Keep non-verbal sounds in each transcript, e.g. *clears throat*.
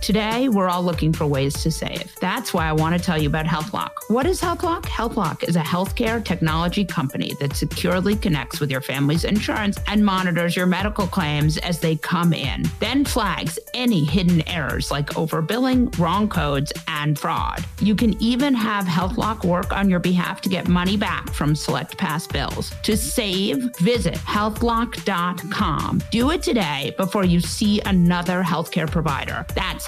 Today, we're all looking for ways to save. That's why I want to tell you about HealthLock. What is HealthLock? HealthLock is a healthcare technology company that securely connects with your family's insurance and monitors your medical claims as they come in, then flags any hidden errors like overbilling, wrong codes, and fraud. You can even have HealthLock work on your behalf to get money back from select past bills. To save, visit healthlock.com. Do it today before you see another healthcare provider. That's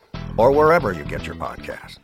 or wherever you get your podcasts.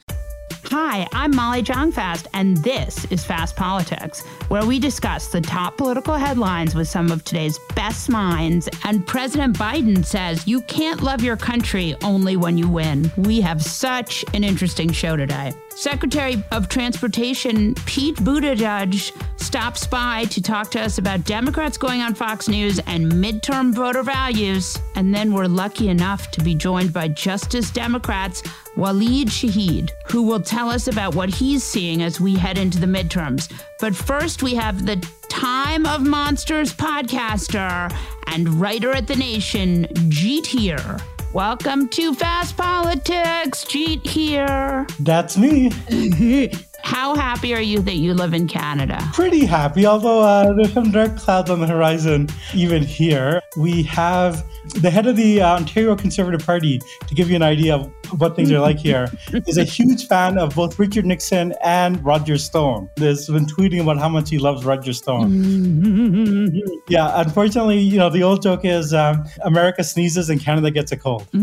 Hi, I'm Molly Jong-Fast, and this is Fast Politics, where we discuss the top political headlines with some of today's best minds. And President Biden says you can't love your country only when you win. We have such an interesting show today. Secretary of Transportation Pete Buttigieg stops by to talk to us about Democrats going on Fox News and midterm voter values. And then we're lucky enough to be joined by Justice Democrats Waleed Shahid, who will tell us about what he's seeing as we head into the midterms. But first, we have the Time of Monsters podcaster and writer at The Nation, Jeet Heer. Welcome to Fast Politics, Jeet Heer. That's me. *laughs* How happy are you that you live in Canada? Pretty happy, although uh, there's some dark clouds on the horizon even here. We have the head of the uh, Ontario Conservative Party, to give you an idea of what things are like here, is a huge fan of both Richard Nixon and Roger Stone. Has been tweeting about how much he loves Roger Stone. *laughs* yeah, unfortunately, you know, the old joke is um, America sneezes and Canada gets a cold. *laughs*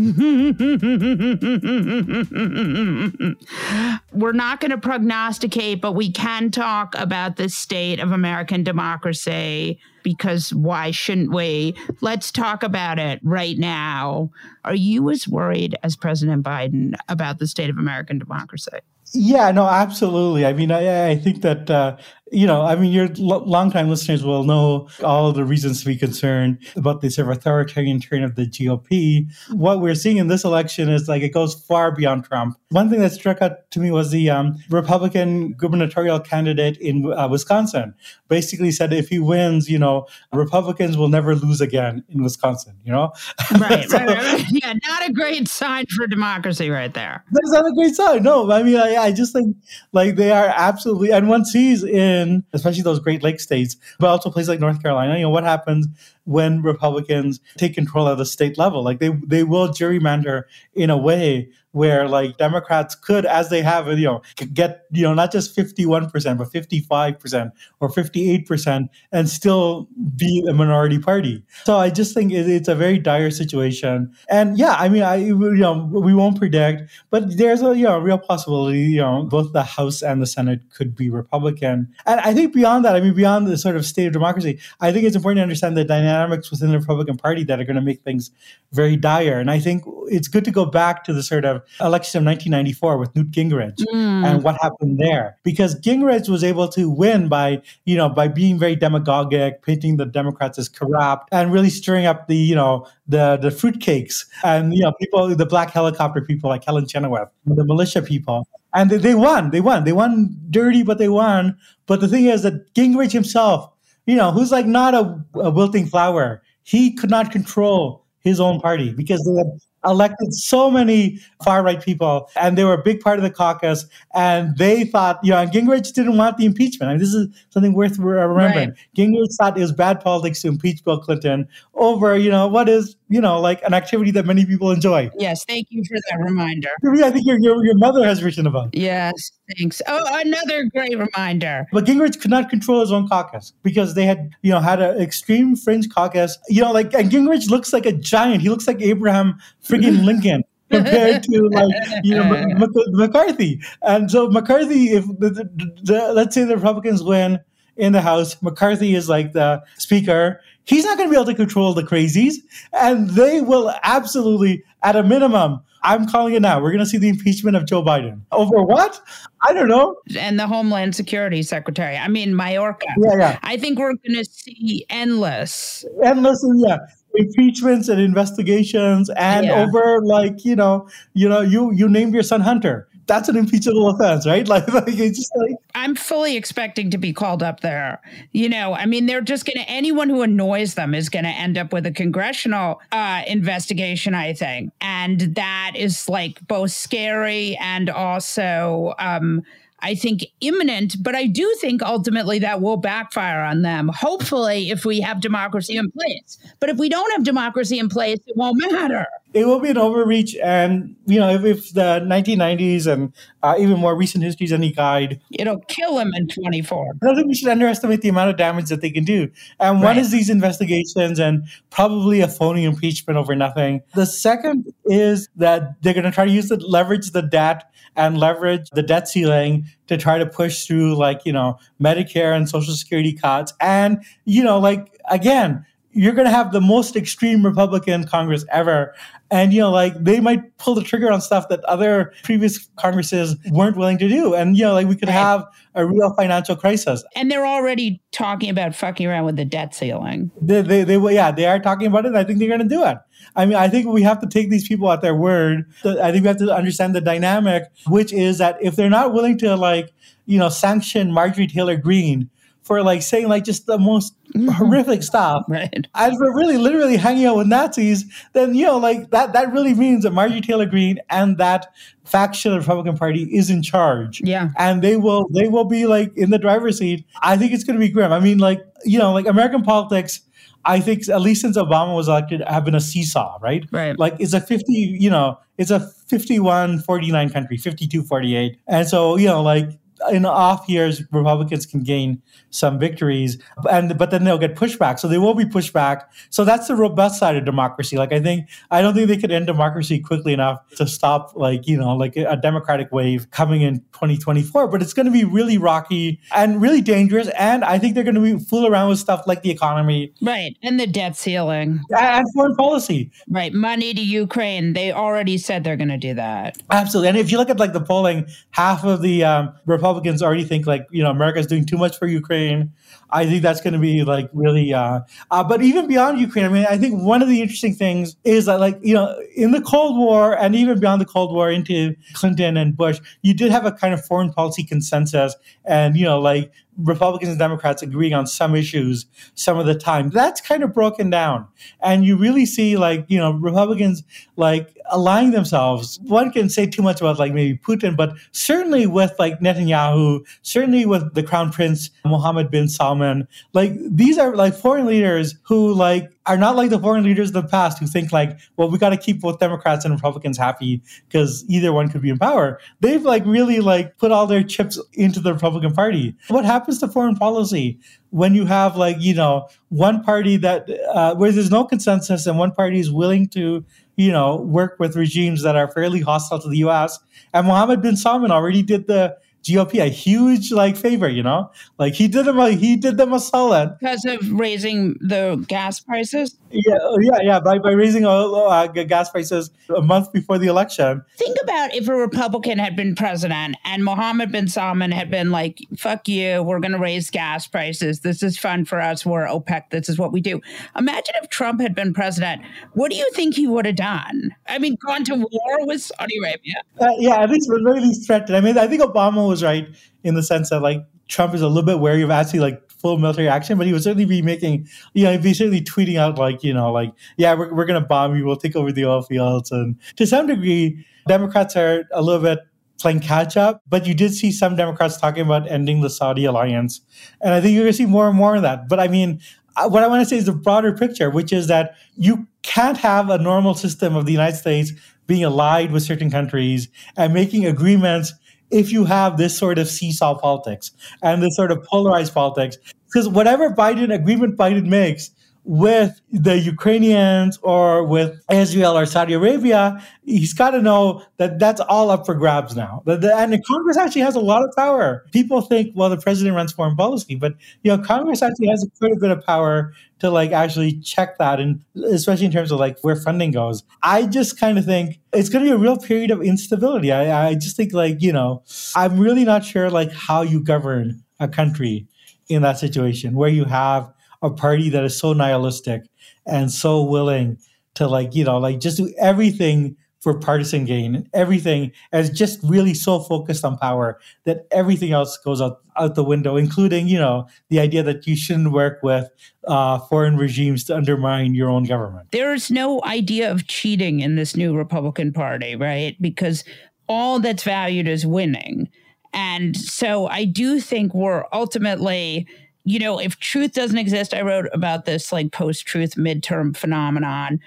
We're not going to prognosticate, but we can talk about the state of American democracy because why shouldn't we? Let's talk about it right now. Are you as worried as President Biden about the state of American democracy? Yeah, no, absolutely. I mean, I, I think that uh, you know, I mean, your l- longtime listeners will know all the reasons to be concerned about the sort of authoritarian turn of the GOP. What we're seeing in this election is like it goes far beyond Trump. One thing that struck out to me was the um, Republican gubernatorial candidate in uh, Wisconsin basically said if he wins, you know, Republicans will never lose again in Wisconsin, you know? Right, *laughs* so, right, right, Yeah, not a great sign for democracy right there. That's not a great sign. No, I mean, I, I just think like they are absolutely, and one sees in in, especially those Great Lakes states, but also places like North Carolina. You know, what happens when Republicans take control at the state level? Like they they will gerrymander in a way where like Democrats could, as they have, you know, get you know not just fifty one percent, but fifty five percent or fifty eight percent, and still be a minority party. So I just think it's a very dire situation. And yeah, I mean, I you know we won't predict, but there's a you know real possibility. You know, both the House and the Senate could be Republican. And I think beyond that, I mean, beyond the sort of state of democracy, I think it's important to understand the dynamics within the Republican Party that are going to make things very dire. And I think it's good to go back to the sort of election of 1994 with Newt Gingrich mm. and what happened there. Because Gingrich was able to win by, you know, by being very demagogic, painting the Democrats as corrupt, and really stirring up the, you know, the the fruitcakes and you know people, the black helicopter people like Helen Chenoweth, the militia people, and they, they won. They won. They won dirty, but they won. But the thing is that Gingrich himself, you know, who's like not a, a wilting flower, he could not control his own party because they had elected so many far right people, and they were a big part of the caucus. And they thought, you know, and Gingrich didn't want the impeachment. I mean, this is something worth remembering. Right. Gingrich thought it was bad politics to impeach Bill Clinton over, you know, what is, you know, like an activity that many people enjoy. Yes, thank you for that reminder. I think your, your, your mother has written about. Yes, thanks. Oh, another great reminder. But Gingrich could not control his own caucus because they had, you know, had an extreme fringe caucus. You know, like, and Gingrich looks like a giant. He looks like Abraham friggin' *laughs* Lincoln compared to like you know *laughs* McCarthy. And so McCarthy, if the, the, the, let's say the Republicans win in the House, McCarthy is like the speaker. He's not going to be able to control the crazies, and they will absolutely, at a minimum, I'm calling it now. We're going to see the impeachment of Joe Biden. Over what? I don't know. And the Homeland Security Secretary. I mean, Mayorkas. Yeah, yeah. I think we're going to see endless. Endless, yeah impeachments and investigations and yeah. over like you know you know you you named your son hunter that's an impeachable offense, right? *laughs* Like, like it's just like I'm fully expecting to be called up there. You know, I mean, they're just going to anyone who annoys them is going to end up with a congressional uh, investigation, I think, and that is like both scary and also. Um, I think, imminent, but I do think ultimately that will backfire on them. Hopefully, if we have democracy in place. But if we don't have democracy in place, it won't matter. It will be an overreach. And, you know, if, if the 1990s and uh, even more recent history is any guide, it'll kill them in 24. I don't think we should underestimate the amount of damage that they can do. And one is these investigations and probably a phony impeachment over nothing. The second is that they're going to try to use the leverage the debt and leverage the debt ceiling to try to push through like, you know, Medicare and social security cuts. And, you know, like again, you're going to have the most extreme Republican Congress ever. And, you know, like they might pull the trigger on stuff that other previous Congresses weren't willing to do. And, you know, like we could have a real financial crisis. And they're already talking about fucking around with the debt ceiling. They, they, they yeah, they are talking about it. I think they're going to do it. I mean, I think we have to take these people at their word. I think we have to understand the dynamic, which is that if they're not willing to, like, you know, sanction Marjorie Taylor Greene, for like saying like just the most mm-hmm. horrific stuff. Right. And for really literally hanging out with Nazis, then you know, like that that really means that Marjorie Taylor Greene and that faction of the Republican Party is in charge. Yeah. And they will they will be like in the driver's seat. I think it's gonna be grim. I mean, like, you know, like American politics I think at least since Obama was elected, have been a seesaw, right? Right. Like it's a 50, you know, it's a 51 49 country, 52 48. And so, you know, like in off years, Republicans can gain some victories, and but then they'll get pushback. So they will be pushed back. So that's the robust side of democracy. Like I think I don't think they could end democracy quickly enough to stop like you know like a democratic wave coming in 2024. But it's going to be really rocky and really dangerous. And I think they're going to be fool around with stuff like the economy, right, and the debt ceiling, and foreign policy, right, money to Ukraine. They already said they're going to do that. Absolutely. And if you look at like the polling, half of the um, Republicans already think like you know America's doing too much for Ukraine. I think that's going to be like really. Uh, uh, but even beyond Ukraine, I mean, I think one of the interesting things is that like you know in the Cold War and even beyond the Cold War into Clinton and Bush, you did have a kind of foreign policy consensus, and you know like Republicans and Democrats agreeing on some issues some of the time. That's kind of broken down. And you really see like, you know, Republicans like aligning themselves. One can say too much about like maybe Putin, but certainly with like Netanyahu, certainly with the Crown Prince Mohammed bin Salman, like these are like foreign leaders who like are not like the foreign leaders of the past who think like, well, we got to keep both Democrats and Republicans happy because either one could be in power. They've like really like put all their chips into the Republican Party. What happens to foreign policy when you have like you know one party that uh, where there's no consensus and one party is willing to you know work with regimes that are fairly hostile to the U.S. And Mohammed bin Salman already did the GOP a huge like favor, you know, like he did them a, he did them a solid because of raising the gas prices. Yeah, oh, yeah, yeah. By by raising uh, uh, gas prices a month before the election. Think about if a Republican had been president and Mohammed bin Salman had been like, "Fuck you, we're going to raise gas prices. This is fun for us. We're OPEC. This is what we do." Imagine if Trump had been president. What do you think he would have done? I mean, gone to war with Saudi Arabia. Uh, yeah, at least really threatened. I mean, I think Obama was was right in the sense that like Trump is a little bit wary of actually like full military action, but he would certainly be making, you know, he'd be certainly tweeting out like, you know, like, yeah, we're, we're going to bomb you, we'll take over the oil fields. And to some degree, Democrats are a little bit playing catch up, but you did see some Democrats talking about ending the Saudi alliance. And I think you're going to see more and more of that. But I mean, uh, what I want to say is the broader picture, which is that you can't have a normal system of the United States being allied with certain countries and making agreements if you have this sort of seesaw politics and this sort of polarized politics. Because whatever Biden agreement Biden makes with the Ukrainians or with Israel or Saudi Arabia, he's got to know that that's all up for grabs now. and the Congress actually has a lot of power. People think, well, the president runs foreign policy, but you know, Congress actually has quite a bit of power to like actually check that, and especially in terms of like where funding goes. I just kind of think it's going to be a real period of instability. I, I just think like you know, I'm really not sure like how you govern a country in that situation where you have a party that is so nihilistic and so willing to like you know like just do everything for partisan gain and everything as just really so focused on power that everything else goes out, out the window including you know the idea that you shouldn't work with uh, foreign regimes to undermine your own government. There's no idea of cheating in this new republican party right? Because all that's valued is winning. And so i do think we're ultimately you know, if truth doesn't exist, I wrote about this like post truth midterm phenomenon.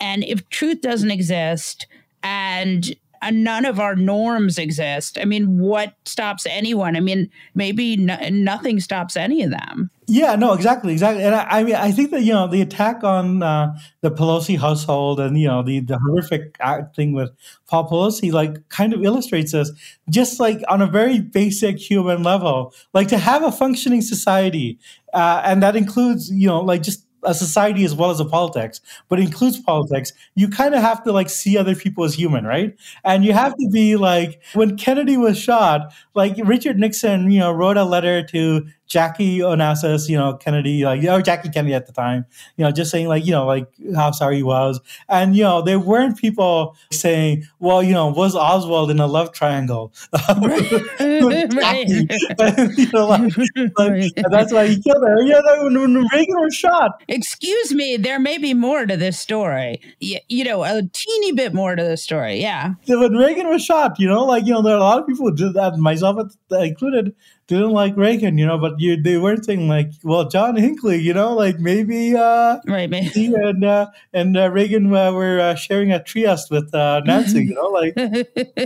And if truth doesn't exist and none of our norms exist. I mean, what stops anyone? I mean, maybe nothing stops any of them. Yeah, no, exactly, exactly. And I, I mean, I think that you know the attack on uh, the Pelosi household and you know the the horrific thing with Paul Pelosi, like, kind of illustrates this. Just like on a very basic human level, like to have a functioning society, uh, and that includes you know like just a society as well as a politics, but includes politics, you kind of have to like see other people as human, right? And you have to be like when Kennedy was shot, like Richard Nixon, you know, wrote a letter to Jackie Onassis, you know, Kennedy, like, or Jackie Kennedy at the time, you know, just saying like, you know, like how sorry he was. And, you know, there weren't people saying, well, you know, was Oswald in a love triangle? *laughs* right. *laughs* right. you know, like, like, that's why he killed her. You know, when, when Reagan was shot. Excuse me, there may be more to this story. You, you know, a teeny bit more to the story. Yeah. When Reagan was shot, you know, like, you know, there are a lot of people who did that, myself included, didn't like Reagan, you know, but you they weren't saying like, well, John Hinckley, you know, like maybe uh, right, maybe he and uh, and uh, Reagan uh, were uh, sharing a trieste with uh, Nancy, you know, like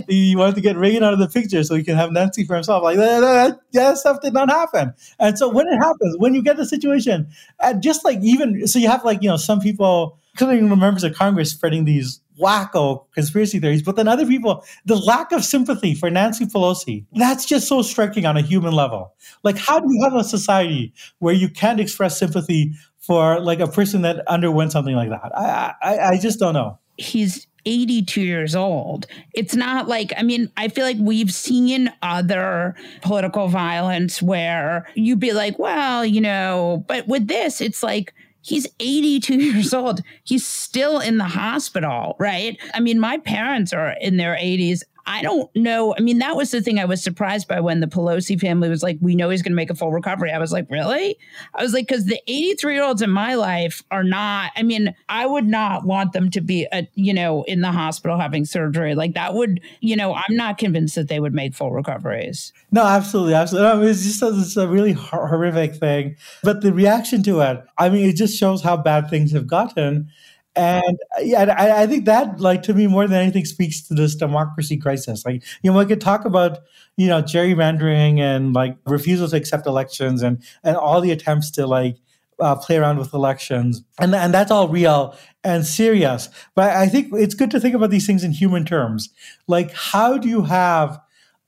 *laughs* he wanted to get Reagan out of the picture so he can have Nancy for himself. Like that, that, that stuff did not happen. And so when it happens, when you get the situation, and just like even so, you have like you know some people, including members of Congress, spreading these wacko conspiracy theories, but then other people, the lack of sympathy for Nancy Pelosi, that's just so striking on a human level. Like, how do you have a society where you can't express sympathy for like a person that underwent something like that? I, I, I just don't know. He's 82 years old. It's not like, I mean, I feel like we've seen other political violence where you'd be like, well, you know, but with this, it's like, He's 82 *laughs* years old. He's still in the hospital, right? I mean, my parents are in their 80s. I don't know. I mean, that was the thing I was surprised by when the Pelosi family was like, we know he's going to make a full recovery. I was like, really? I was like, because the 83 year olds in my life are not, I mean, I would not want them to be, a, you know, in the hospital having surgery. Like that would, you know, I'm not convinced that they would make full recoveries. No, absolutely. Absolutely. No, it's just it's a really horrific thing. But the reaction to it, I mean, it just shows how bad things have gotten. And yeah, I, I, think that, like, to me, more than anything, speaks to this democracy crisis. Like, you know, we could talk about, you know, gerrymandering and like refusal to accept elections and and all the attempts to like uh, play around with elections, and and that's all real and serious. But I think it's good to think about these things in human terms. Like, how do you have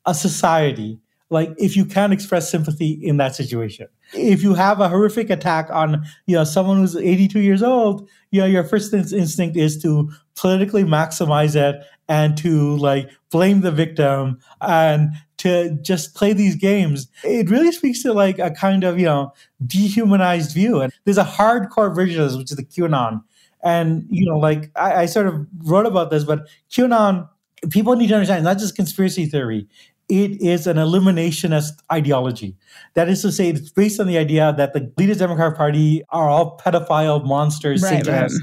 a society like if you can't express sympathy in that situation? if you have a horrific attack on you know someone who's 82 years old you know your first instinct is to politically maximize it and to like blame the victim and to just play these games. It really speaks to like a kind of you know dehumanized view. And there's a hardcore version of this which is the qanon. And you know like I, I sort of wrote about this but qanon people need to understand it's not just conspiracy theory it is an eliminationist ideology. That is to say, it's based on the idea that the leaders of the Democratic Party are all pedophile monsters, right, Satanists,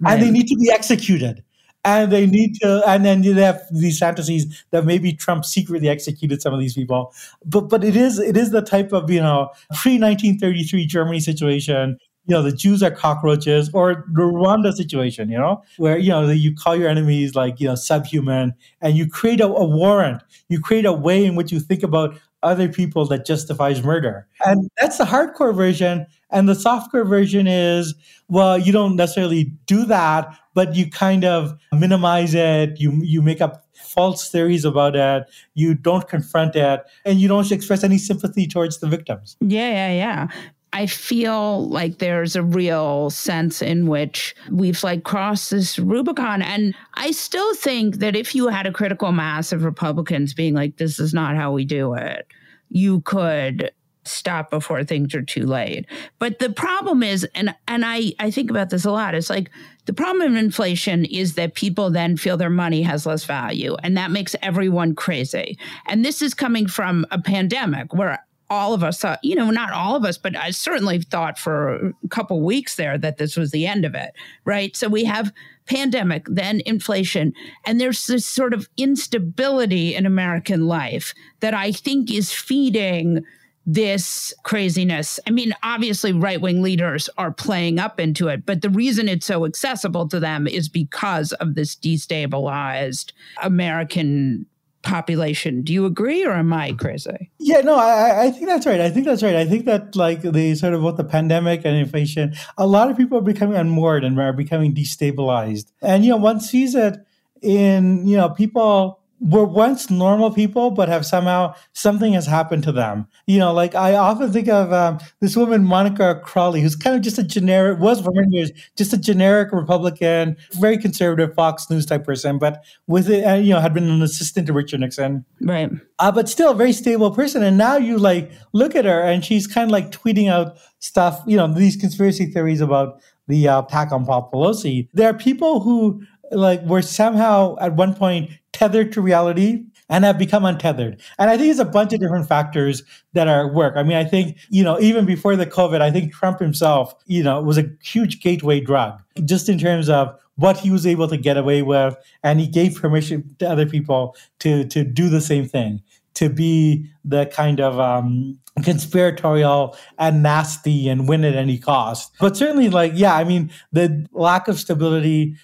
right. and they need to be executed. And they need to, and then you have these fantasies that maybe Trump secretly executed some of these people. But but it is it is the type of you know pre 1933 Germany situation you know, the Jews are cockroaches, or the Rwanda situation, you know, where, you know, you call your enemies like, you know, subhuman and you create a, a warrant, you create a way in which you think about other people that justifies murder. And that's the hardcore version. And the softcore version is, well, you don't necessarily do that, but you kind of minimize it. You, you make up false theories about it. You don't confront it and you don't express any sympathy towards the victims. Yeah, yeah, yeah. I feel like there's a real sense in which we've like crossed this Rubicon. And I still think that if you had a critical mass of Republicans being like, this is not how we do it, you could stop before things are too late. But the problem is, and and I, I think about this a lot, it's like the problem of inflation is that people then feel their money has less value. And that makes everyone crazy. And this is coming from a pandemic where all of us thought, you know, not all of us, but I certainly thought for a couple weeks there that this was the end of it, right? So we have pandemic, then inflation, and there's this sort of instability in American life that I think is feeding this craziness. I mean, obviously, right wing leaders are playing up into it, but the reason it's so accessible to them is because of this destabilized American population. Do you agree or am I crazy? Yeah, no, I, I think that's right. I think that's right. I think that like the sort of both the pandemic and inflation, a lot of people are becoming unmoored and are becoming destabilized. And, you know, one sees it in, you know, people were once normal people, but have somehow something has happened to them. You know, like I often think of um, this woman, Monica Crowley, who's kind of just a generic, was for many years, just a generic Republican, very conservative Fox News type person, but with it, uh, you know, had been an assistant to Richard Nixon. Right. Uh, but still a very stable person. And now you like look at her and she's kind of like tweeting out stuff, you know, these conspiracy theories about the uh, attack on Paul Pelosi. There are people who like were somehow at one point tethered to reality and have become untethered. And I think it's a bunch of different factors that are at work. I mean, I think, you know, even before the COVID, I think Trump himself, you know, was a huge gateway drug, just in terms of what he was able to get away with. And he gave permission to other people to to do the same thing, to be the kind of um, conspiratorial and nasty and win at any cost. But certainly, like, yeah, I mean, the lack of stability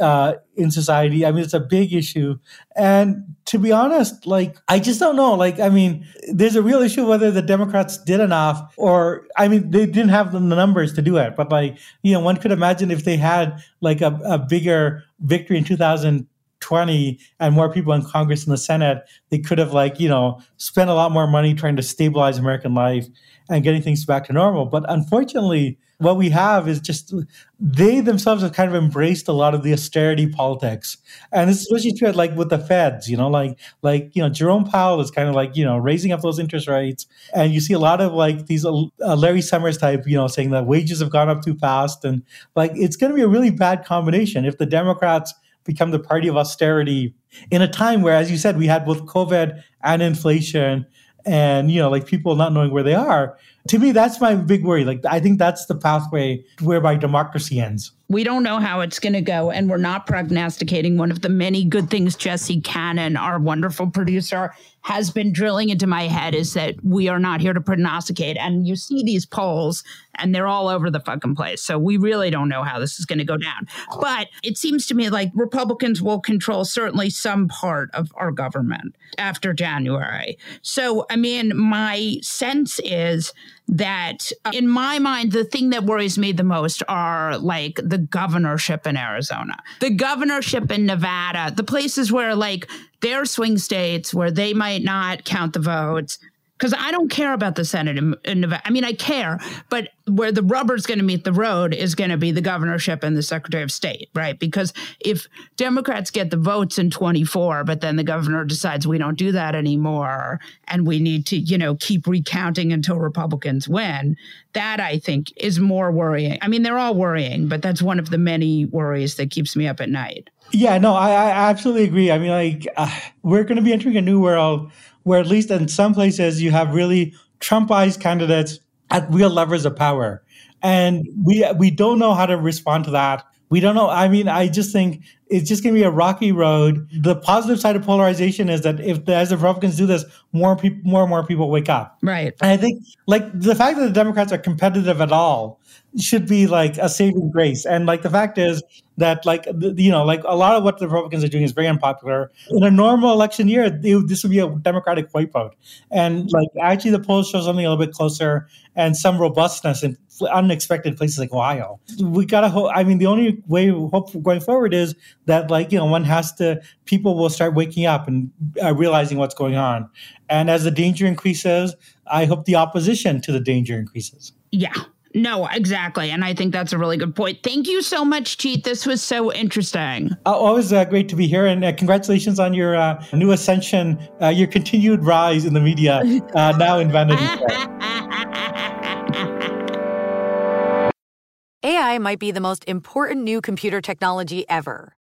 uh, in society. I mean, it's a big issue. And to be honest, like, I just don't know. Like, I mean, there's a real issue whether the Democrats did enough or, I mean, they didn't have the numbers to do it. But, like, you know, one could imagine if they had like a, a bigger victory in 2020 and more people in Congress and the Senate, they could have, like, you know, spent a lot more money trying to stabilize American life and getting things back to normal. But unfortunately, what we have is just they themselves have kind of embraced a lot of the austerity politics, and especially true like with the Feds. You know, like like you know Jerome Powell is kind of like you know raising up those interest rates, and you see a lot of like these uh, Larry Summers type, you know, saying that wages have gone up too fast, and like it's going to be a really bad combination if the Democrats become the party of austerity in a time where, as you said, we had both COVID and inflation and you know like people not knowing where they are to me that's my big worry. Like i think that's the pathway whereby democracy ends. We don't know how it's going to go and we're not prognosticating one of the many good things jesse cannon our wonderful producer has been drilling into my head is that we are not here to prognosticate. And you see these polls and they're all over the fucking place. So we really don't know how this is going to go down. But it seems to me like republicans will control certainly some part of our government after january. So i mean my sense is that uh, in my mind the thing that worries me the most are like the governorship in Arizona, the governorship in Nevada, the places where like they're swing states where they might not count the votes because I don't care about the Senate in, in, Nevada. I mean, I care, but where the rubber's going to meet the road is going to be the governorship and the Secretary of State, right? Because if Democrats get the votes in 24, but then the governor decides we don't do that anymore and we need to, you know, keep recounting until Republicans win, that I think is more worrying. I mean, they're all worrying, but that's one of the many worries that keeps me up at night. Yeah, no, I, I absolutely agree. I mean, like, uh, we're going to be entering a new world where, at least in some places, you have really Trumpized candidates at real levers of power. And we we don't know how to respond to that. We don't know. I mean, I just think it's just going to be a rocky road. The positive side of polarization is that if as the Republicans do this, more people, more and more people wake up. Right. And I think like the fact that the Democrats are competitive at all should be like a saving grace. And like the fact is that like the, you know like a lot of what the Republicans are doing is very unpopular. In a normal election year, this would be a Democratic wipeout. And like actually, the polls show something a little bit closer and some robustness in unexpected places like Ohio. We gotta hope. I mean, the only way we hope going forward is that like you know one has to people will start waking up and uh, realizing what's going on. And as the danger increases, I hope the opposition to the danger increases. Yeah. No, exactly. And I think that's a really good point. Thank you so much, Jeet. This was so interesting. Uh, always uh, great to be here. And uh, congratulations on your uh, new ascension, uh, your continued rise in the media, uh, now in Vanity *laughs* AI might be the most important new computer technology ever.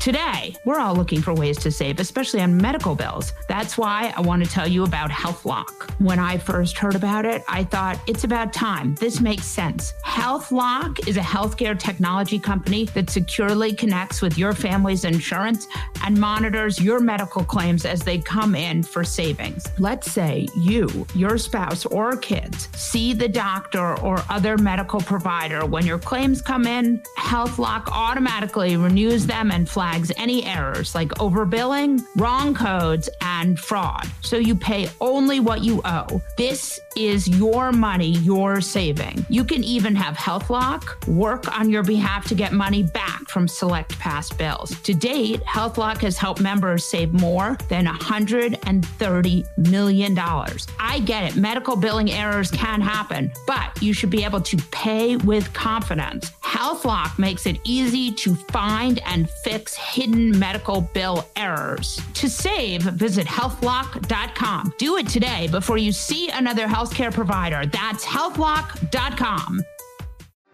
Today, we're all looking for ways to save, especially on medical bills. That's why I want to tell you about HealthLock. When I first heard about it, I thought it's about time. This makes sense. HealthLock is a healthcare technology company that securely connects with your family's insurance and monitors your medical claims as they come in for savings. Let's say you, your spouse, or kids see the doctor or other medical provider when your claims come in, HealthLock automatically renews them and flags flags any errors like overbilling, wrong codes, and fraud. So you pay only what you owe. This is your money you're saving. You can even have HealthLock work on your behalf to get money back from select past bills. To date, HealthLock has helped members save more than $130 million. I get it, medical billing errors can happen, but you should be able to pay with confidence. HealthLock makes it easy to find and fix hidden medical bill errors. To save, visit healthlock.com. Do it today before you see another healthcare provider. That's healthlock.com.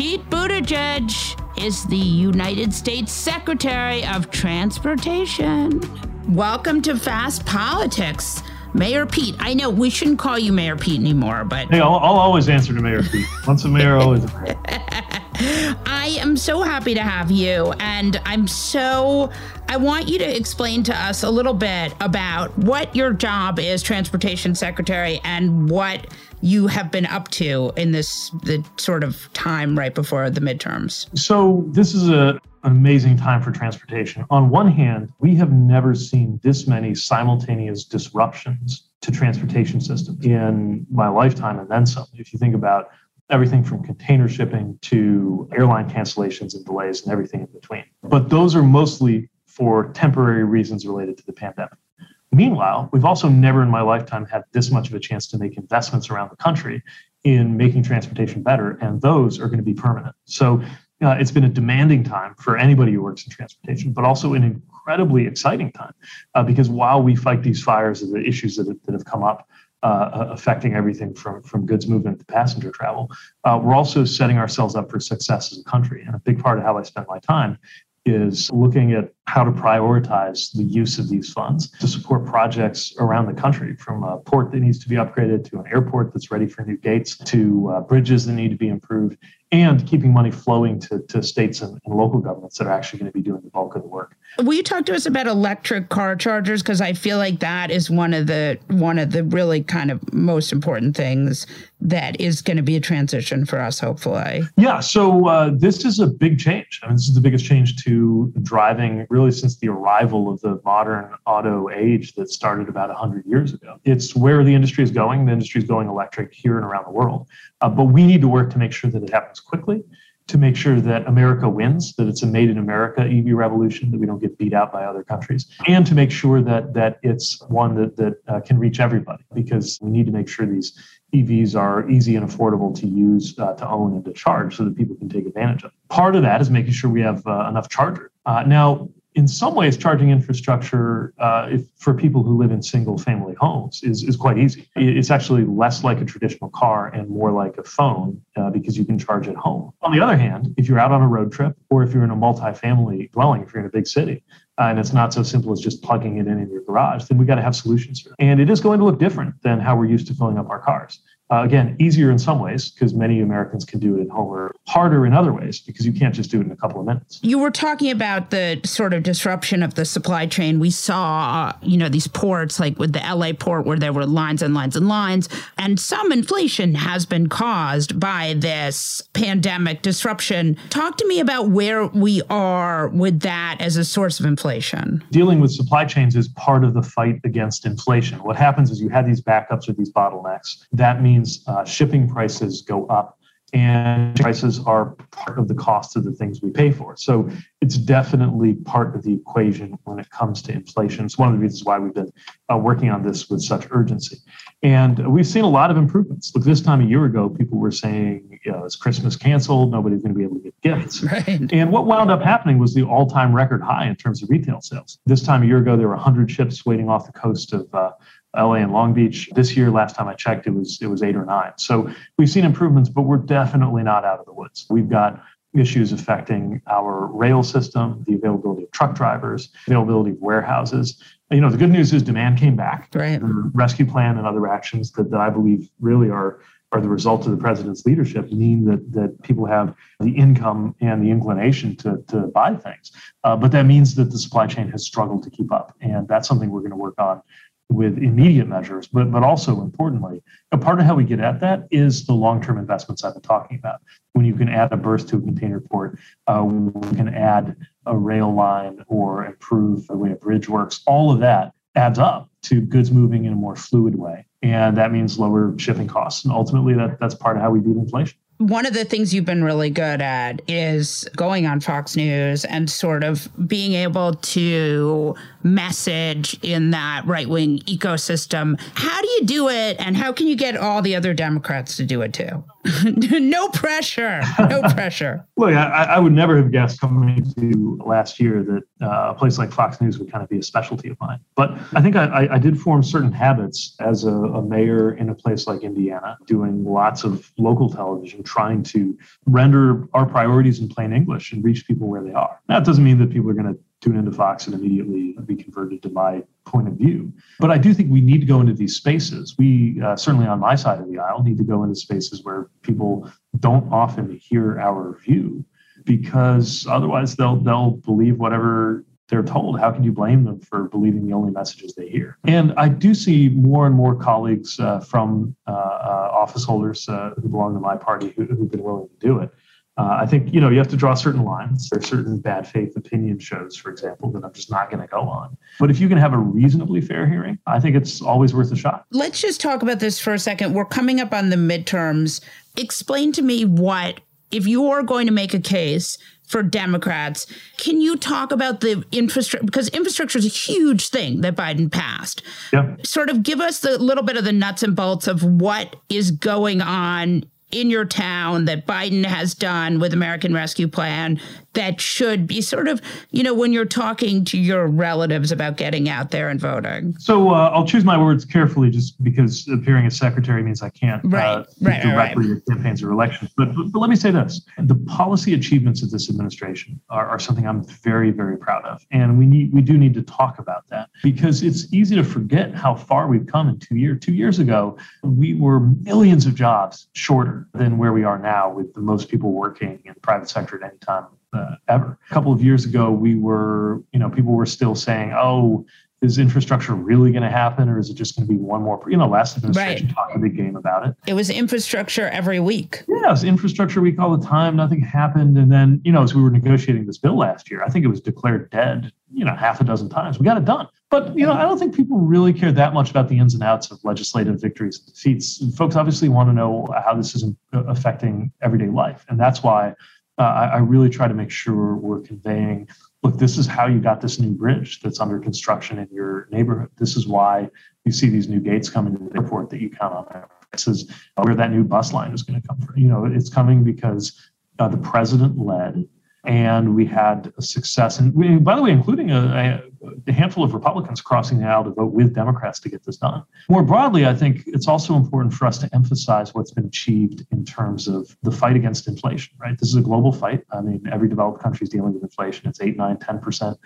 Pete Buttigieg is the United States Secretary of Transportation. Welcome to Fast Politics. Mayor Pete, I know we shouldn't call you Mayor Pete anymore, but hey, I'll, I'll always answer to Mayor Pete. Once a mayor, always a mayor. *laughs* I am so happy to have you, and I'm so. I want you to explain to us a little bit about what your job is, transportation secretary, and what you have been up to in this the sort of time right before the midterms. So this is a, an amazing time for transportation. On one hand, we have never seen this many simultaneous disruptions to transportation systems in my lifetime and then some. If you think about everything from container shipping to airline cancellations and delays and everything in between. But those are mostly for temporary reasons related to the pandemic. Meanwhile, we've also never in my lifetime had this much of a chance to make investments around the country in making transportation better, and those are going to be permanent. So uh, it's been a demanding time for anybody who works in transportation, but also an incredibly exciting time uh, because while we fight these fires and the issues that, that have come up uh, affecting everything from, from goods movement to passenger travel, uh, we're also setting ourselves up for success as a country. And a big part of how I spend my time is looking at how to prioritize the use of these funds to support projects around the country from a port that needs to be upgraded to an airport that's ready for new gates to uh, bridges that need to be improved and keeping money flowing to, to states and, and local governments that are actually going to be doing the bulk of the work. Will you talk to us about electric car chargers? Because I feel like that is one of the one of the really kind of most important things that is going to be a transition for us, hopefully. Yeah. So uh, this is a big change. I mean, this is the biggest change to driving really since the arrival of the modern auto age that started about 100 years ago. It's where the industry is going. The industry is going electric here and around the world. Uh, but we need to work to make sure that it happens quickly to make sure that America wins, that it's a made in America EV revolution, that we don't get beat out by other countries, and to make sure that that it's one that that uh, can reach everybody, because we need to make sure these EVs are easy and affordable to use, uh, to own, and to charge, so that people can take advantage of. Part of that is making sure we have uh, enough chargers. Uh, now, in some ways, charging infrastructure uh, if, for people who live in single family homes is, is quite easy. It's actually less like a traditional car and more like a phone uh, because you can charge at home. On the other hand, if you're out on a road trip or if you're in a multi-family dwelling, if you're in a big city, uh, and it's not so simple as just plugging it in in your garage, then we got to have solutions for it. And it is going to look different than how we're used to filling up our cars. Uh, again, easier in some ways because many Americans can do it at home, or harder in other ways because you can't just do it in a couple of minutes. You were talking about the sort of disruption of the supply chain. We saw, you know, these ports like with the LA port where there were lines and lines and lines, and some inflation has been caused by this pandemic disruption. Talk to me about where we are with that as a source of inflation. Dealing with supply chains is part of the fight against inflation. What happens is you have these backups or these bottlenecks. That means means uh, shipping prices go up and prices are part of the cost of the things we pay for. So it's definitely part of the equation when it comes to inflation. It's one of the reasons why we've been uh, working on this with such urgency. And we've seen a lot of improvements. Look, this time a year ago, people were saying, you know, is Christmas canceled? Nobody's going to be able to get gifts. *laughs* Right. And what wound up happening was the all time record high in terms of retail sales. This time a year ago, there were 100 ships waiting off the coast of uh, LA and Long Beach. This year, last time I checked, it was it was eight or nine. So we've seen improvements, but we're definitely not out of the woods. We've got issues affecting our rail system, the availability of truck drivers, availability of warehouses. You know, the good news is demand came back. Right. The rescue plan and other actions that, that I believe really are are the result of the president's leadership mean that that people have the income and the inclination to, to buy things. Uh, but that means that the supply chain has struggled to keep up. And that's something we're going to work on with immediate measures, but but also importantly, a part of how we get at that is the long-term investments I've been talking about. When you can add a berth to a container port, uh, we can add a rail line or improve the way a bridge works. All of that adds up to goods moving in a more fluid way, and that means lower shipping costs. And ultimately, that that's part of how we beat inflation one of the things you've been really good at is going on Fox News and sort of being able to message in that right wing ecosystem. How do you do it? And how can you get all the other Democrats to do it too? *laughs* no pressure. No *laughs* pressure. Look, I, I, would never have guessed coming to last year that uh, a place like Fox News would kind of be a specialty of mine. But I think I, I did form certain habits as a, a mayor in a place like Indiana, doing lots of local television, trying to render our priorities in plain English and reach people where they are. That doesn't mean that people are going to tune into Fox and immediately be converted to my point of view. But I do think we need to go into these spaces. We, uh, certainly on my side of the aisle, need to go into spaces where people don't often hear our view because otherwise they'll they'll believe whatever they're told. How can you blame them for believing the only messages they hear? And I do see more and more colleagues uh, from uh, uh office holders uh, who belong to my party who, who've been willing to do it. Uh, I think you know you have to draw certain lines. There are certain bad faith opinion shows, for example, that I'm just not going to go on. But if you can have a reasonably fair hearing, I think it's always worth a shot. Let's just talk about this for a second. We're coming up on the midterms. Explain to me what, if you're going to make a case for Democrats. Can you talk about the infrastructure? Because infrastructure is a huge thing that Biden passed. Yeah. Sort of give us the little bit of the nuts and bolts of what is going on in your town that Biden has done with American Rescue Plan that should be sort of, you know, when you're talking to your relatives about getting out there and voting? So uh, I'll choose my words carefully just because appearing as secretary means I can't right, uh, right, directly right. campaigns or elections. But, but, but let me say this the policy achievements of this administration are, are something I'm very, very proud of. And we need we do need to talk about that because it's easy to forget how far we've come in two years. Two years ago, we were millions of jobs shorter than where we are now with the most people working in the private sector at any time uh, ever. A couple of years ago, we were, you know, people were still saying, oh, is infrastructure really going to happen or is it just going to be one more you know last administration Right. talked a big game about it It was infrastructure every week. yeah it was infrastructure week all the time nothing happened and then you know as we were negotiating this bill last year i think it was declared dead you know half a dozen times we got it done but you know i don't think people really care that much about the ins and outs of legislative victories and defeats folks obviously want to know how this is affecting everyday life and that's why uh, I, I really try to make sure we're conveying look, this is how you got this new bridge that's under construction in your neighborhood. This is why you see these new gates coming to the airport that you count on. This is where that new bus line is going to come from. You know, it's coming because uh, the president led, and we had a success. And we, by the way, including a, a handful of Republicans crossing the aisle to vote with Democrats to get this done. More broadly, I think it's also important for us to emphasize what's been achieved in terms of the fight against inflation, right? This is a global fight. I mean, every developed country is dealing with inflation. It's 8, 9, 10%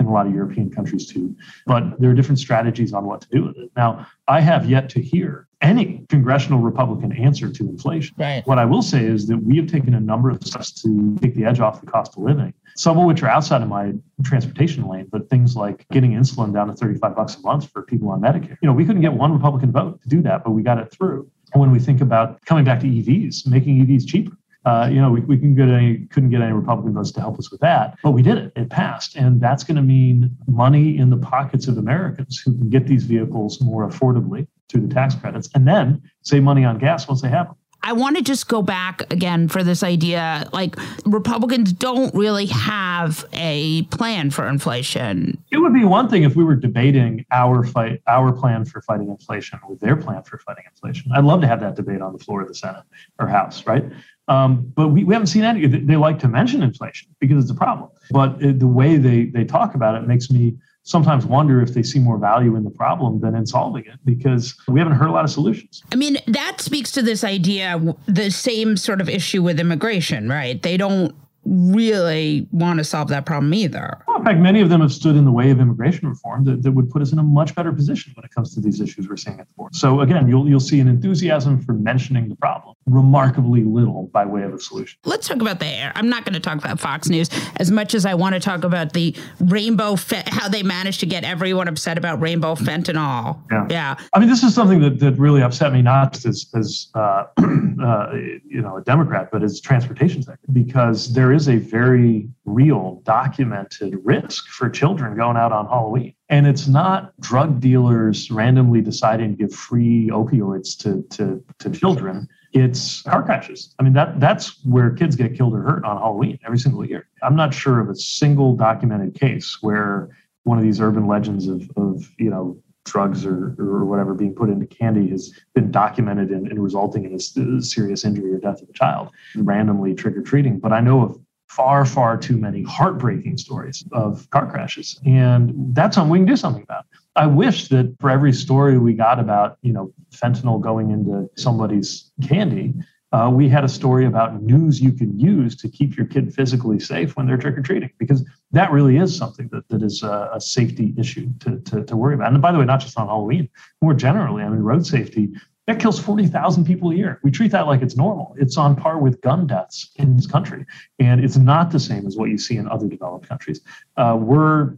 in a lot of European countries too. But there are different strategies on what to do with it. Now, I have yet to hear any congressional Republican answer to inflation. Right. What I will say is that we have taken a number of steps to take the edge off the cost of living, some of which are outside of my transportation lane, but things like getting insulin down to 35 bucks a month for people on Medicare. You know, we couldn't get one Republican vote to do that, but we got it through. And when we think about coming back to EVs, making EVs cheaper, uh, you know, we, we can get any, couldn't get any Republican votes to help us with that, but we did it. It passed. And that's going to mean money in the pockets of Americans who can get these vehicles more affordably through the tax credits and then save money on gas once they have them. I want to just go back again for this idea like Republicans don't really have a plan for inflation. It would be one thing if we were debating our fight, our plan for fighting inflation with their plan for fighting inflation. I'd love to have that debate on the floor of the Senate or House, right? Um, but we, we haven't seen any. They like to mention inflation because it's a problem, but it, the way they they talk about it makes me sometimes wonder if they see more value in the problem than in solving it because we haven't heard a lot of solutions. I mean, that speaks to this idea, the same sort of issue with immigration, right? They don't really want to solve that problem either. Well, in fact, many of them have stood in the way of immigration reform that, that would put us in a much better position when it comes to these issues we're seeing at the board. So again, you'll you'll see an enthusiasm for mentioning the problem, remarkably little by way of a solution. Let's talk about the air. I'm not going to talk about Fox News as much as I want to talk about the rainbow, fe- how they managed to get everyone upset about rainbow fentanyl. Yeah. Yeah. I mean, this is something that, that really upset me, not just as, as uh, *clears throat* uh, you know, a Democrat, but as transportation sector, because there is a very real documented risk for children going out on Halloween. And it's not drug dealers randomly deciding to give free opioids to, to, to children. It's car crashes. I mean, that that's where kids get killed or hurt on Halloween every single year. I'm not sure of a single documented case where one of these urban legends of, of you know, drugs or, or whatever being put into candy has been documented in resulting in a, serious injury or death of a child mm-hmm. randomly trick or treating. But I know of far, far too many heartbreaking stories of car crashes. And that's something we can do something about. I wish that for every story we got about, you know, fentanyl going into somebody's candy, uh, we had a story about news you can use to keep your kid physically safe when they're trick or treating, because that really is something that, that is a, a safety issue to, to, to worry about. And by the way, not just on Halloween, more generally, I mean, road safety that kills 40,000 people a year. We treat that like it's normal. It's on par with gun deaths in this country. And it's not the same as what you see in other developed countries. Uh, we're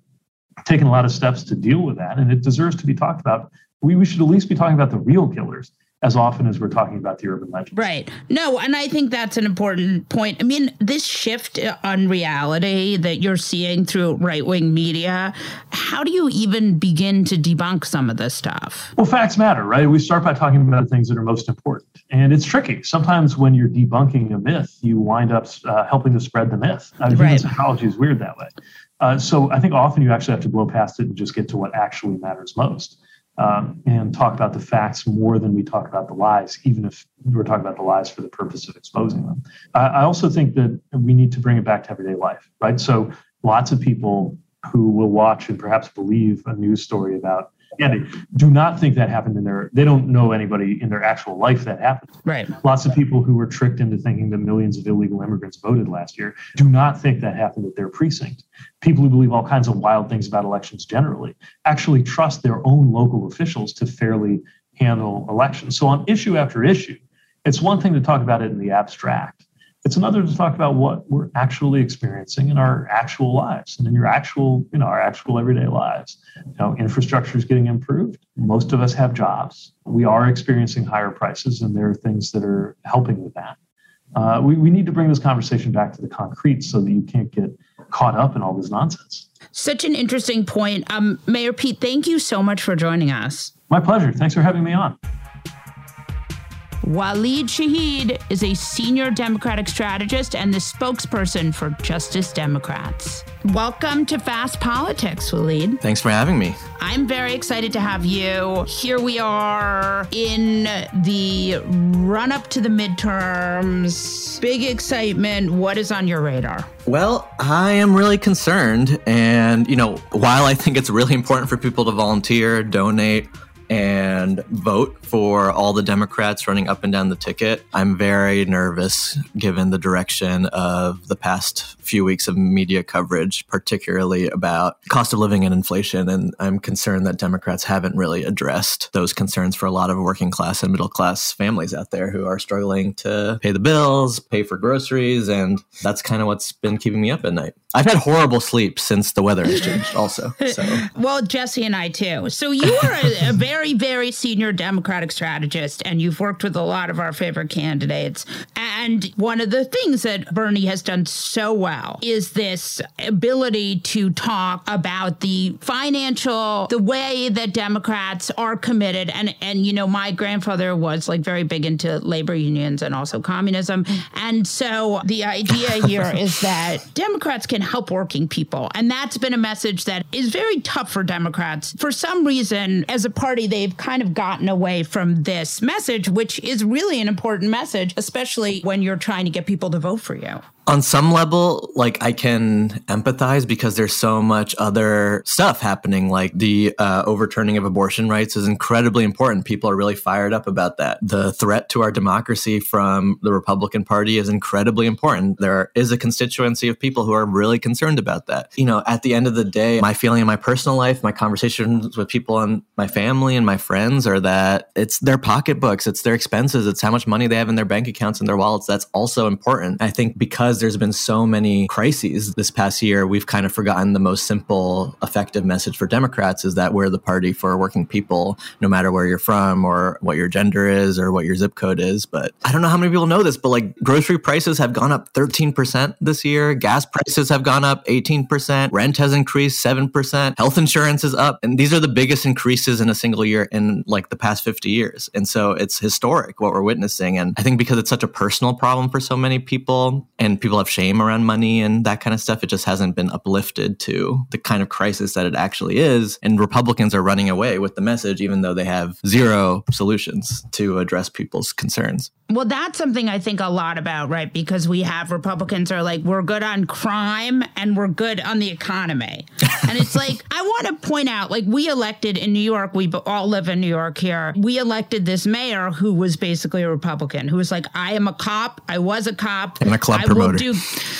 taking a lot of steps to deal with that, and it deserves to be talked about. We, we should at least be talking about the real killers as often as we're talking about the urban legend. Right. No, and I think that's an important point. I mean, this shift on reality that you're seeing through right wing media, how do you even begin to debunk some of this stuff? Well, facts matter, right? We start by talking about the things that are most important. And it's tricky. Sometimes when you're debunking a myth, you wind up uh, helping to spread the myth. I mean, Right. psychology is weird that way. Uh, so I think often you actually have to blow past it and just get to what actually matters most um, and talk about the facts more than we talk about the lies, even if we're talking about the lies for the purpose of exposing them. I, I also think that we need to bring it back to everyday life, right? So lots of people who will watch and perhaps believe a news story about Andy, do not think that happened in their they don't know anybody in their actual life that happened. Right. Lots of people who were tricked into thinking that millions of illegal immigrants voted last year do not think that happened at their precinct. People who believe all kinds of wild things about elections generally actually trust their own local officials to fairly handle elections. So on issue after issue, it's one thing to talk about it in the abstract. It's another to talk about what we're actually experiencing in our actual lives and in your actual, you know, our actual everyday lives. You know, infrastructure is getting improved. Most of us have jobs. We are experiencing higher prices, and there are things that are helping with that. Uh, we, we need to bring this conversation back to the concrete so that you can't get caught up in all this nonsense. Such an interesting point. Um, Mayor Pete, thank you so much for joining us. My pleasure. Thanks for having me on. Waleed Shahid is a senior Democratic strategist and the spokesperson for Justice Democrats. Welcome to Fast Politics, Waleed. Thanks for having me. I'm very excited to have you. Here we are in the run up to the midterms. Big excitement. What is on your radar? Well, I am really concerned. And, you know, while I think it's really important for people to volunteer, donate, and vote for all the Democrats running up and down the ticket. I'm very nervous given the direction of the past few weeks of media coverage, particularly about cost of living and inflation. And I'm concerned that Democrats haven't really addressed those concerns for a lot of working class and middle class families out there who are struggling to pay the bills, pay for groceries. And that's kind of what's been keeping me up at night. I've had horrible sleep since the weather has changed, also. So. *laughs* well, Jesse and I too. So you are a, a very, very senior Democratic strategist, and you've worked with a lot of our favorite candidates. And one of the things that Bernie has done so well is this ability to talk about the financial, the way that Democrats are committed. And and you know, my grandfather was like very big into labor unions and also communism. And so the idea here *laughs* is that Democrats can help working people. And that's been a message that is very tough for Democrats. For some reason, as a party, they've kind of gotten away from this message, which is really an important message, especially when you're trying to get people to vote for you on some level, like I can empathize because there's so much other stuff happening. Like the uh, overturning of abortion rights is incredibly important. People are really fired up about that. The threat to our democracy from the Republican Party is incredibly important. There is a constituency of people who are really concerned about that. You know, at the end of the day, my feeling in my personal life, my conversations with people in my family and my friends are that it's their pocketbooks, it's their expenses, it's how much money they have in their bank accounts and their wallets. That's also important. I think because because there's been so many crises this past year, we've kind of forgotten the most simple, effective message for Democrats is that we're the party for working people, no matter where you're from or what your gender is or what your zip code is. But I don't know how many people know this, but like grocery prices have gone up 13% this year. Gas prices have gone up 18%. Rent has increased 7%. Health insurance is up. And these are the biggest increases in a single year in like the past 50 years. And so it's historic what we're witnessing. And I think because it's such a personal problem for so many people and people have shame around money and that kind of stuff. It just hasn't been uplifted to the kind of crisis that it actually is. And Republicans are running away with the message, even though they have zero solutions to address people's concerns. Well, that's something I think a lot about, right? Because we have Republicans are like, we're good on crime and we're good on the economy. *laughs* and it's like, I want to point out, like, we elected in New York, we all live in New York here. We elected this mayor who was basically a Republican, who was like, I am a cop. I was a cop. And a club I promoter. Do,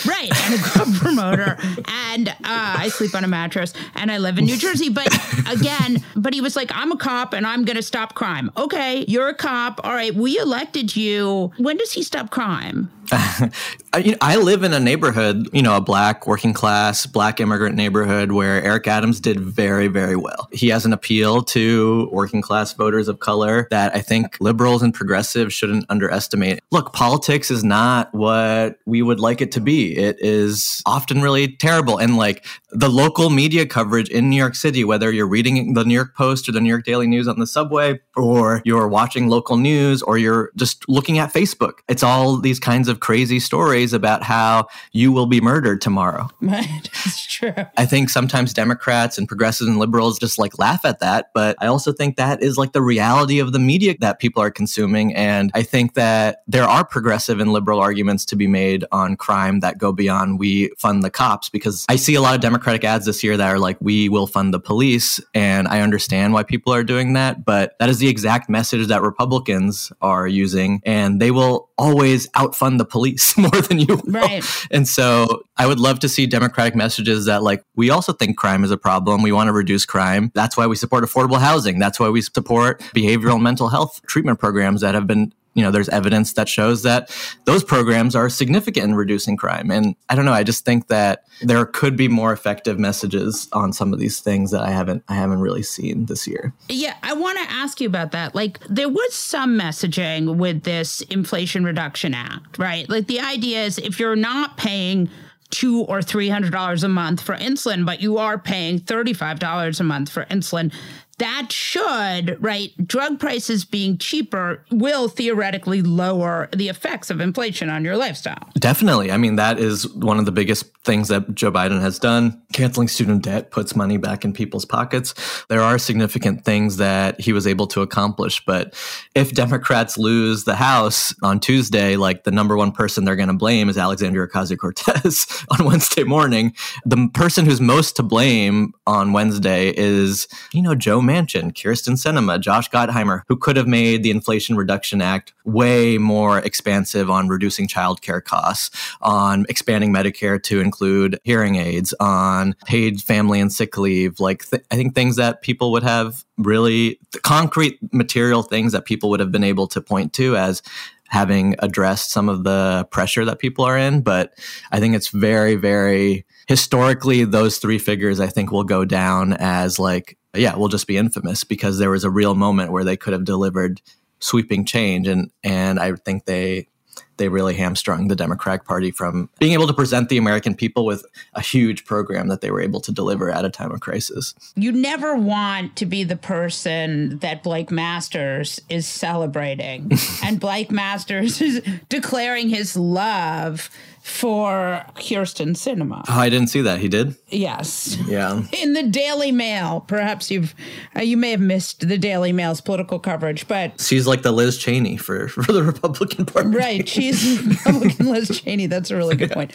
right. And a club *laughs* promoter. And uh, I sleep on a mattress and I live in New Jersey. But *laughs* again, but he was like, I'm a cop and I'm going to stop crime. Okay, you're a cop. All right, we elected you when does he stop crime? *laughs* I, you know, I live in a neighborhood, you know, a black working class, black immigrant neighborhood where Eric Adams did very, very well. He has an appeal to working class voters of color that I think liberals and progressives shouldn't underestimate. Look, politics is not what we would like it to be. It is often really terrible. And like the local media coverage in New York City, whether you're reading the New York Post or the New York Daily News on the subway, or you're watching local news, or you're just looking at Facebook, it's all these kinds of crazy stories about how you will be murdered tomorrow. *laughs* Right. It's true. I think sometimes Democrats and progressives and liberals just like laugh at that. But I also think that is like the reality of the media that people are consuming. And I think that there are progressive and liberal arguments to be made on crime that go beyond we fund the cops because I see a lot of Democratic ads this year that are like, we will fund the police. And I understand why people are doing that. But that is the exact message that Republicans are using. And they will always outfund the police *laughs* more than you will. Right. And so I would love to see Democratic messages that, like, we also think crime is a problem. We want to reduce crime. That's why we support affordable housing. That's why we support behavioral mental health treatment programs that have been you know, there's evidence that shows that those programs are significant in reducing crime. And I don't know, I just think that there could be more effective messages on some of these things that I haven't I haven't really seen this year. Yeah, I want to ask you about that. Like there was some messaging with this Inflation Reduction Act, right? Like the idea is if you're not paying two or three hundred dollars a month for insulin, but you are paying thirty-five dollars a month for insulin, that should, right, drug prices being cheaper will theoretically lower the effects of inflation on your lifestyle. Definitely. I mean, that is one of the biggest things that Joe Biden has done. Canceling student debt puts money back in people's pockets. There are significant things that he was able to accomplish. But if Democrats lose the House on Tuesday, like the number one person they're going to blame is Alexandria Ocasio Cortez *laughs* on Wednesday morning. The person who's most to blame on Wednesday is, you know, Joe Manchin, Kyrsten Sinema, Josh Gottheimer, who could have made the Inflation Reduction Act way more expansive on reducing childcare costs, on expanding Medicare to include hearing aids, on paid family and sick leave. Like, th- I think things that people would have really concrete material things that people would have been able to point to as having addressed some of the pressure that people are in. But I think it's very, very historically, those three figures I think will go down as like yeah, will just be infamous because there was a real moment where they could have delivered sweeping change, and and I think they they really hamstrung the Democratic Party from being able to present the American people with a huge program that they were able to deliver at a time of crisis. You never want to be the person that Blake Masters is celebrating, *laughs* and Blake Masters is declaring his love for Kyrsten Sinema. Oh, I didn't see that. He did. Yes. Yeah. *laughs* In the Daily Mail, perhaps you've uh, you may have missed the Daily Mail's political coverage, but she's like the Liz Cheney for *laughs* for the Republican Party. Right. She's Republican Liz Cheney. That's a really good *laughs* point.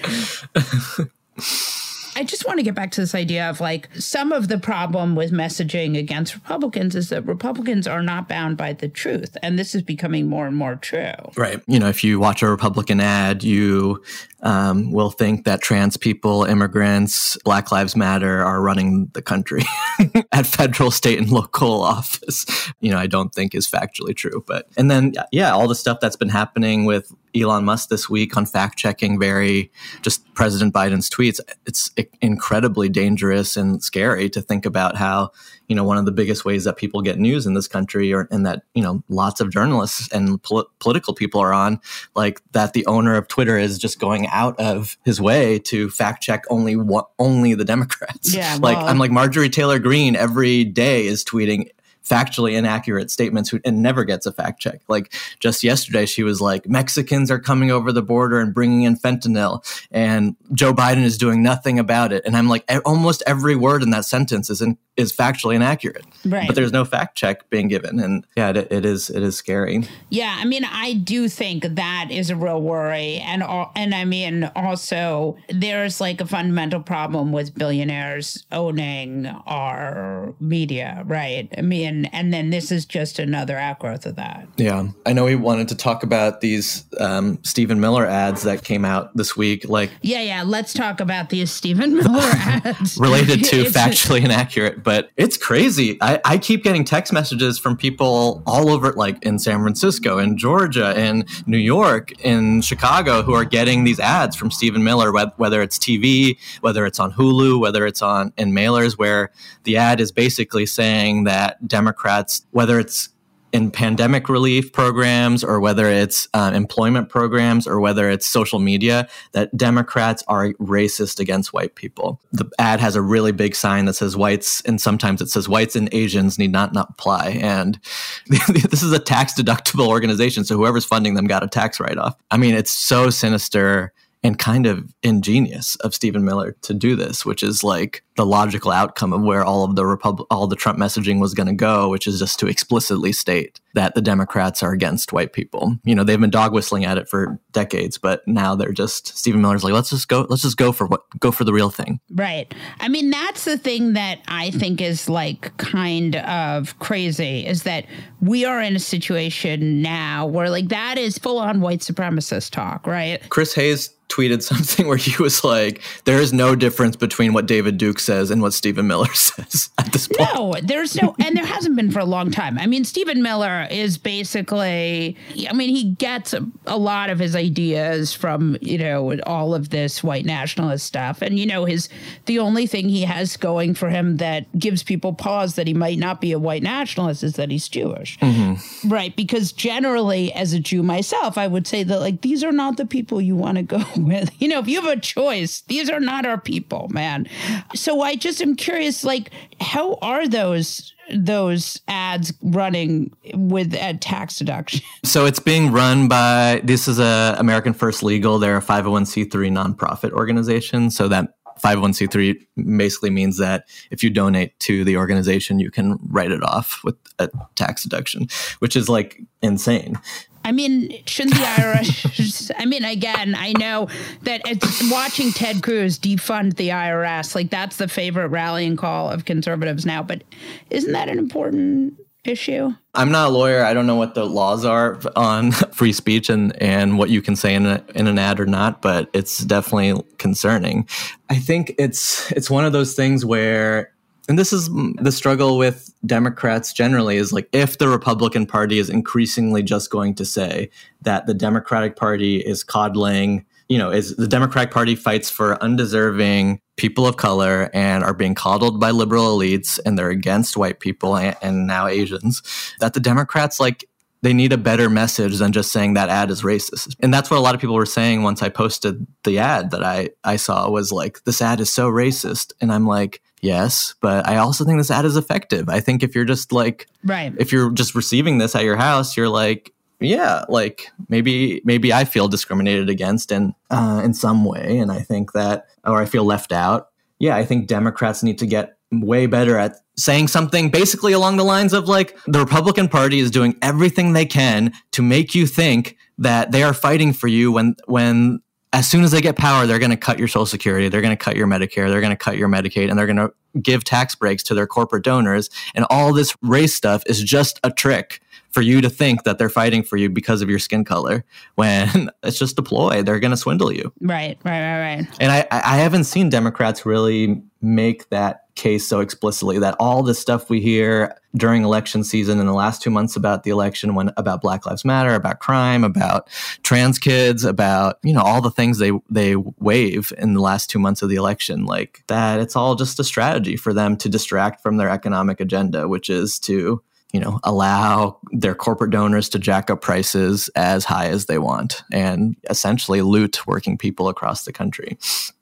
I just want to get back to this idea of like some of the problem with messaging against Republicans is that Republicans are not bound by the truth. And this is becoming more and more true. Right. You know, if you watch a Republican ad, you um, will think that trans people, immigrants, Black Lives Matter are running the country *laughs* at federal, state, and local office. You know, I don't think is factually true. But, and then, yeah, all the stuff that's been happening with Elon Musk this week on fact checking very just President Biden's tweets. It's incredibly dangerous and scary to think about how, you know, one of the biggest ways that people get news in this country or and that, you know, lots of journalists and pol- political people are on, like that the owner of Twitter is just going out of his way to fact check only what only the Democrats. Yeah, *laughs* well, like I'm like Marjorie Taylor Greene every day is tweeting factually inaccurate statements who, and never gets a fact check. Like just yesterday, she was like, Mexicans are coming over the border and bringing in fentanyl, and Joe Biden is doing nothing about it. And I'm like, almost every word in that sentence is in, is factually inaccurate. Right. But there's no fact check being given, and yeah, it, it is it is scary. Yeah, I mean, I do think that is a real worry, and and I mean, also there's like a fundamental problem with billionaires owning our media, right? I mean, and then this is just another outgrowth of that. Yeah, I know we wanted to talk about these um, Stephen Miller ads that came out this week, like yeah, yeah. Let's talk about these Stephen *laughs* Miller ads related to *laughs* factually inaccurate but it's crazy. I, I keep getting text messages from people all over, like in San Francisco, in Georgia, in New York, in Chicago, who are getting these ads from Stephen Miller, whether it's TV, whether it's on Hulu, whether it's on in mailers, where the ad is basically saying that Democrats, whether it's in pandemic relief programs or whether it's uh, employment programs or whether it's social media that Democrats are racist against white people. The ad has a really big sign that says whites, and sometimes it says whites and Asians need not, not apply. And *laughs* this is a tax deductible organization. So whoever's funding them got a tax write off. I mean, it's so sinister and kind of ingenious of Stephen Miller to do this, which is like the logical outcome of where all of the Repub- all the Trump messaging was going to go, which is just to explicitly state that the Democrats are against white people. You know, they've been dog whistling at it for decades, but now they're just Stephen Miller's like, let's just go, let's just go for what, go for the real thing. Right. I mean, that's the thing that I think is like kind of crazy is that we are in a situation now where like that is full on white supremacist talk, right? Chris Hayes tweeted *laughs* something where he was like, "There is no difference between what David Duke says and what Stephen Miller *laughs* says at this point." No, there's no, and there hasn't been for a long time. I mean, Stephen Miller is basically, I mean, he gets a, a lot of his ideas from you know all of this white nationalist stuff, and you know his the only thing he has going for him that gives people pause that he might not be a white nationalist is that he's Jewish, mm-hmm. right? Because generally, as a Jew myself, I would say that like these are not the people you want to go *laughs* with. You know, if you have a choice, these are not our people, man. So I just am curious, like, how are those those ads running with a tax deduction? *laughs* So it's being run by this is a American First Legal. They're a 501c3 nonprofit organization. So that 501c3 basically means that if you donate to the organization, you can write it off with a tax deduction, which is like insane. I mean, shouldn't the IRS? *laughs* I mean, again, I know that it's watching Ted Cruz defund the IRS. Like that's the favorite rallying call of conservatives now. But isn't that an important issue? I'm not a lawyer. I don't know what the laws are on *laughs* free speech and, and what you can say in, a, in an ad or not, but it's definitely concerning. I think it's it's one of those things where and this is mm, the struggle with Democrats generally is like if the Republican Party is increasingly just going to say that the Democratic Party is coddling, you know, is the Democratic Party fights for undeserving people of color and are being coddled by liberal elites and they're against white people and, and now Asians, that the Democrats like they need a better message than just saying that ad is racist. And that's what a lot of people were saying once I posted the ad that I, I saw was like, this ad is so racist. And I'm like, yes, but I also think this ad is effective. I think if you're just like, right, if you're just receiving this at your house, you're like, yeah, like maybe maybe I feel discriminated against in uh, in some way, and I think that, or I feel left out. Yeah, I think Democrats need to get way better at saying something basically along the lines of like the Republican Party is doing everything they can to make you think that they are fighting for you when when as soon as they get power, they're going to cut your Social Security, they're going to cut your Medicare, they're going to cut your Medicaid, and they're going to give tax breaks to their corporate donors. And all this race stuff is just a trick for you to think that they're fighting for you because of your skin color *laughs* when it's just a ploy. They're going to swindle you. Right, right, right, right. And I, I haven't seen Democrats really make that case so explicitly that all the stuff we hear during election season in the last two months about the election when about black lives matter about crime about trans kids about you know all the things they they wave in the last two months of the election like that it's all just a strategy for them to distract from their economic agenda which is to you know allow their corporate donors to jack up prices as high as they want and essentially loot working people across the country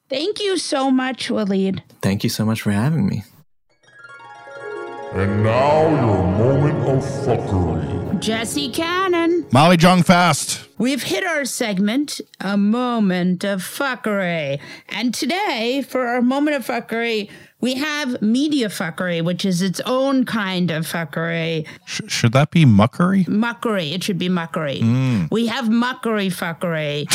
Thank you so much, Waleed. Thank you so much for having me. And now your moment of fuckery. Jesse Cannon. Molly Jong Fast. We've hit our segment, a moment of fuckery. And today, for our moment of fuckery, we have media fuckery, which is its own kind of fuckery. Sh- should that be muckery? Muckery. It should be muckery. Mm. We have muckery fuckery,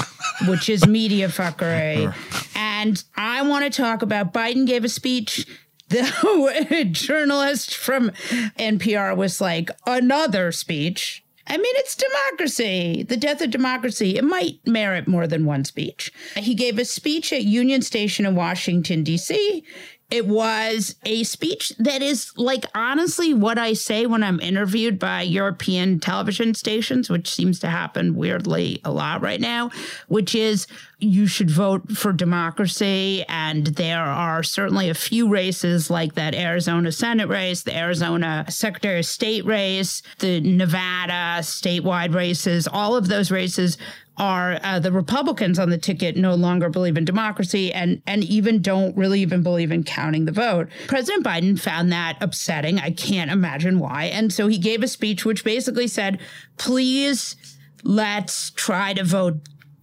*laughs* which is media fuckery. and I want to talk about Biden gave a speech. The *laughs* journalist from NPR was like, another speech. I mean, it's democracy, the death of democracy. It might merit more than one speech. He gave a speech at Union Station in Washington, D.C It was a speech that is like honestly what I say when I'm interviewed by European television stations, which seems to happen weirdly a lot right now, which is you should vote for democracy. And there are certainly a few races like that Arizona Senate race, the Arizona Secretary of State race, the Nevada statewide races, all of those races are uh, the Republicans on the ticket no longer believe in democracy and and even don't really even believe in counting the vote. President Biden found that upsetting. I can't imagine why. And so he gave a speech which basically said, "Please let's try to vote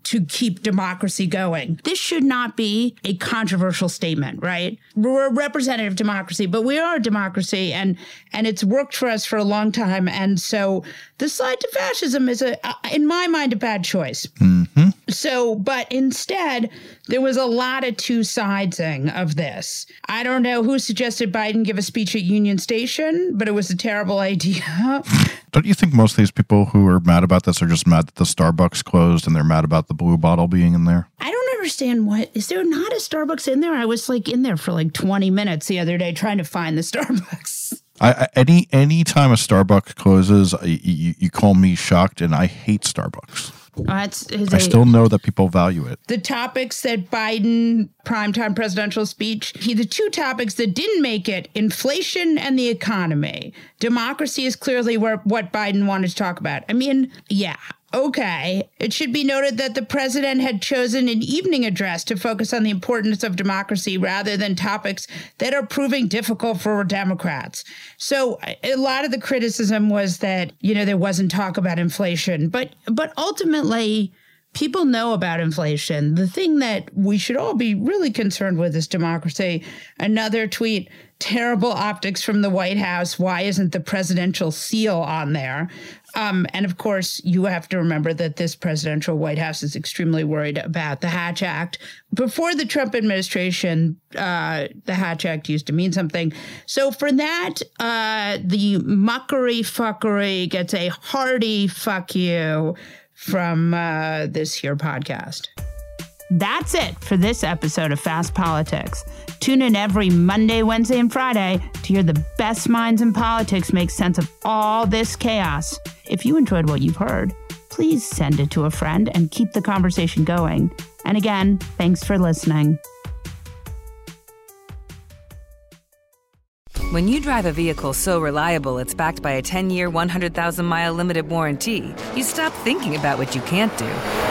to keep democracy going. This should not be a controversial statement, right? We're a representative democracy, but we are a democracy and and it's worked for us for a long time. And so the slide to fascism is a in my mind a bad choice. Mm-hmm. So, but instead, there was a lot of two sidesing of this. I don't know who suggested Biden give a speech at Union Station, but it was a terrible *laughs* idea. Don't you think most of these people who are mad about this are just mad that the Starbucks closed and they're mad about the blue bottle being in there? I don't understand what is there not a Starbucks in there? I was like in there for like 20 minutes the other day trying to find the *laughs* Starbucks. I, I any any time a Starbucks closes, I, you, you call me shocked, and I hate Starbucks. Oh, that's I still know that people value it. the topics that Biden primetime presidential speech, he the two topics that didn't make it, inflation and the economy. Democracy is clearly where what Biden wanted to talk about. I mean, yeah. Okay. It should be noted that the president had chosen an evening address to focus on the importance of democracy rather than topics that are proving difficult for Democrats. So a lot of the criticism was that, you know, there wasn't talk about inflation, but but ultimately people know about inflation. The thing that we should all be really concerned with is democracy. Another tweet terrible optics from the White House. Why isn't the presidential seal on there? Um, and of course, you have to remember that this presidential White House is extremely worried about the Hatch Act. Before the Trump administration, uh, the Hatch Act used to mean something. So for that, uh, the muckery fuckery gets a hearty fuck you from uh, this here podcast. That's it for this episode of Fast Politics. Tune in every Monday, Wednesday, and Friday to hear the best minds in politics make sense of all this chaos. If you enjoyed what you've heard, please send it to a friend and keep the conversation going. And again, thanks for listening. When you drive a vehicle so reliable it's backed by a 10 year, 100,000 mile limited warranty, you stop thinking about what you can't do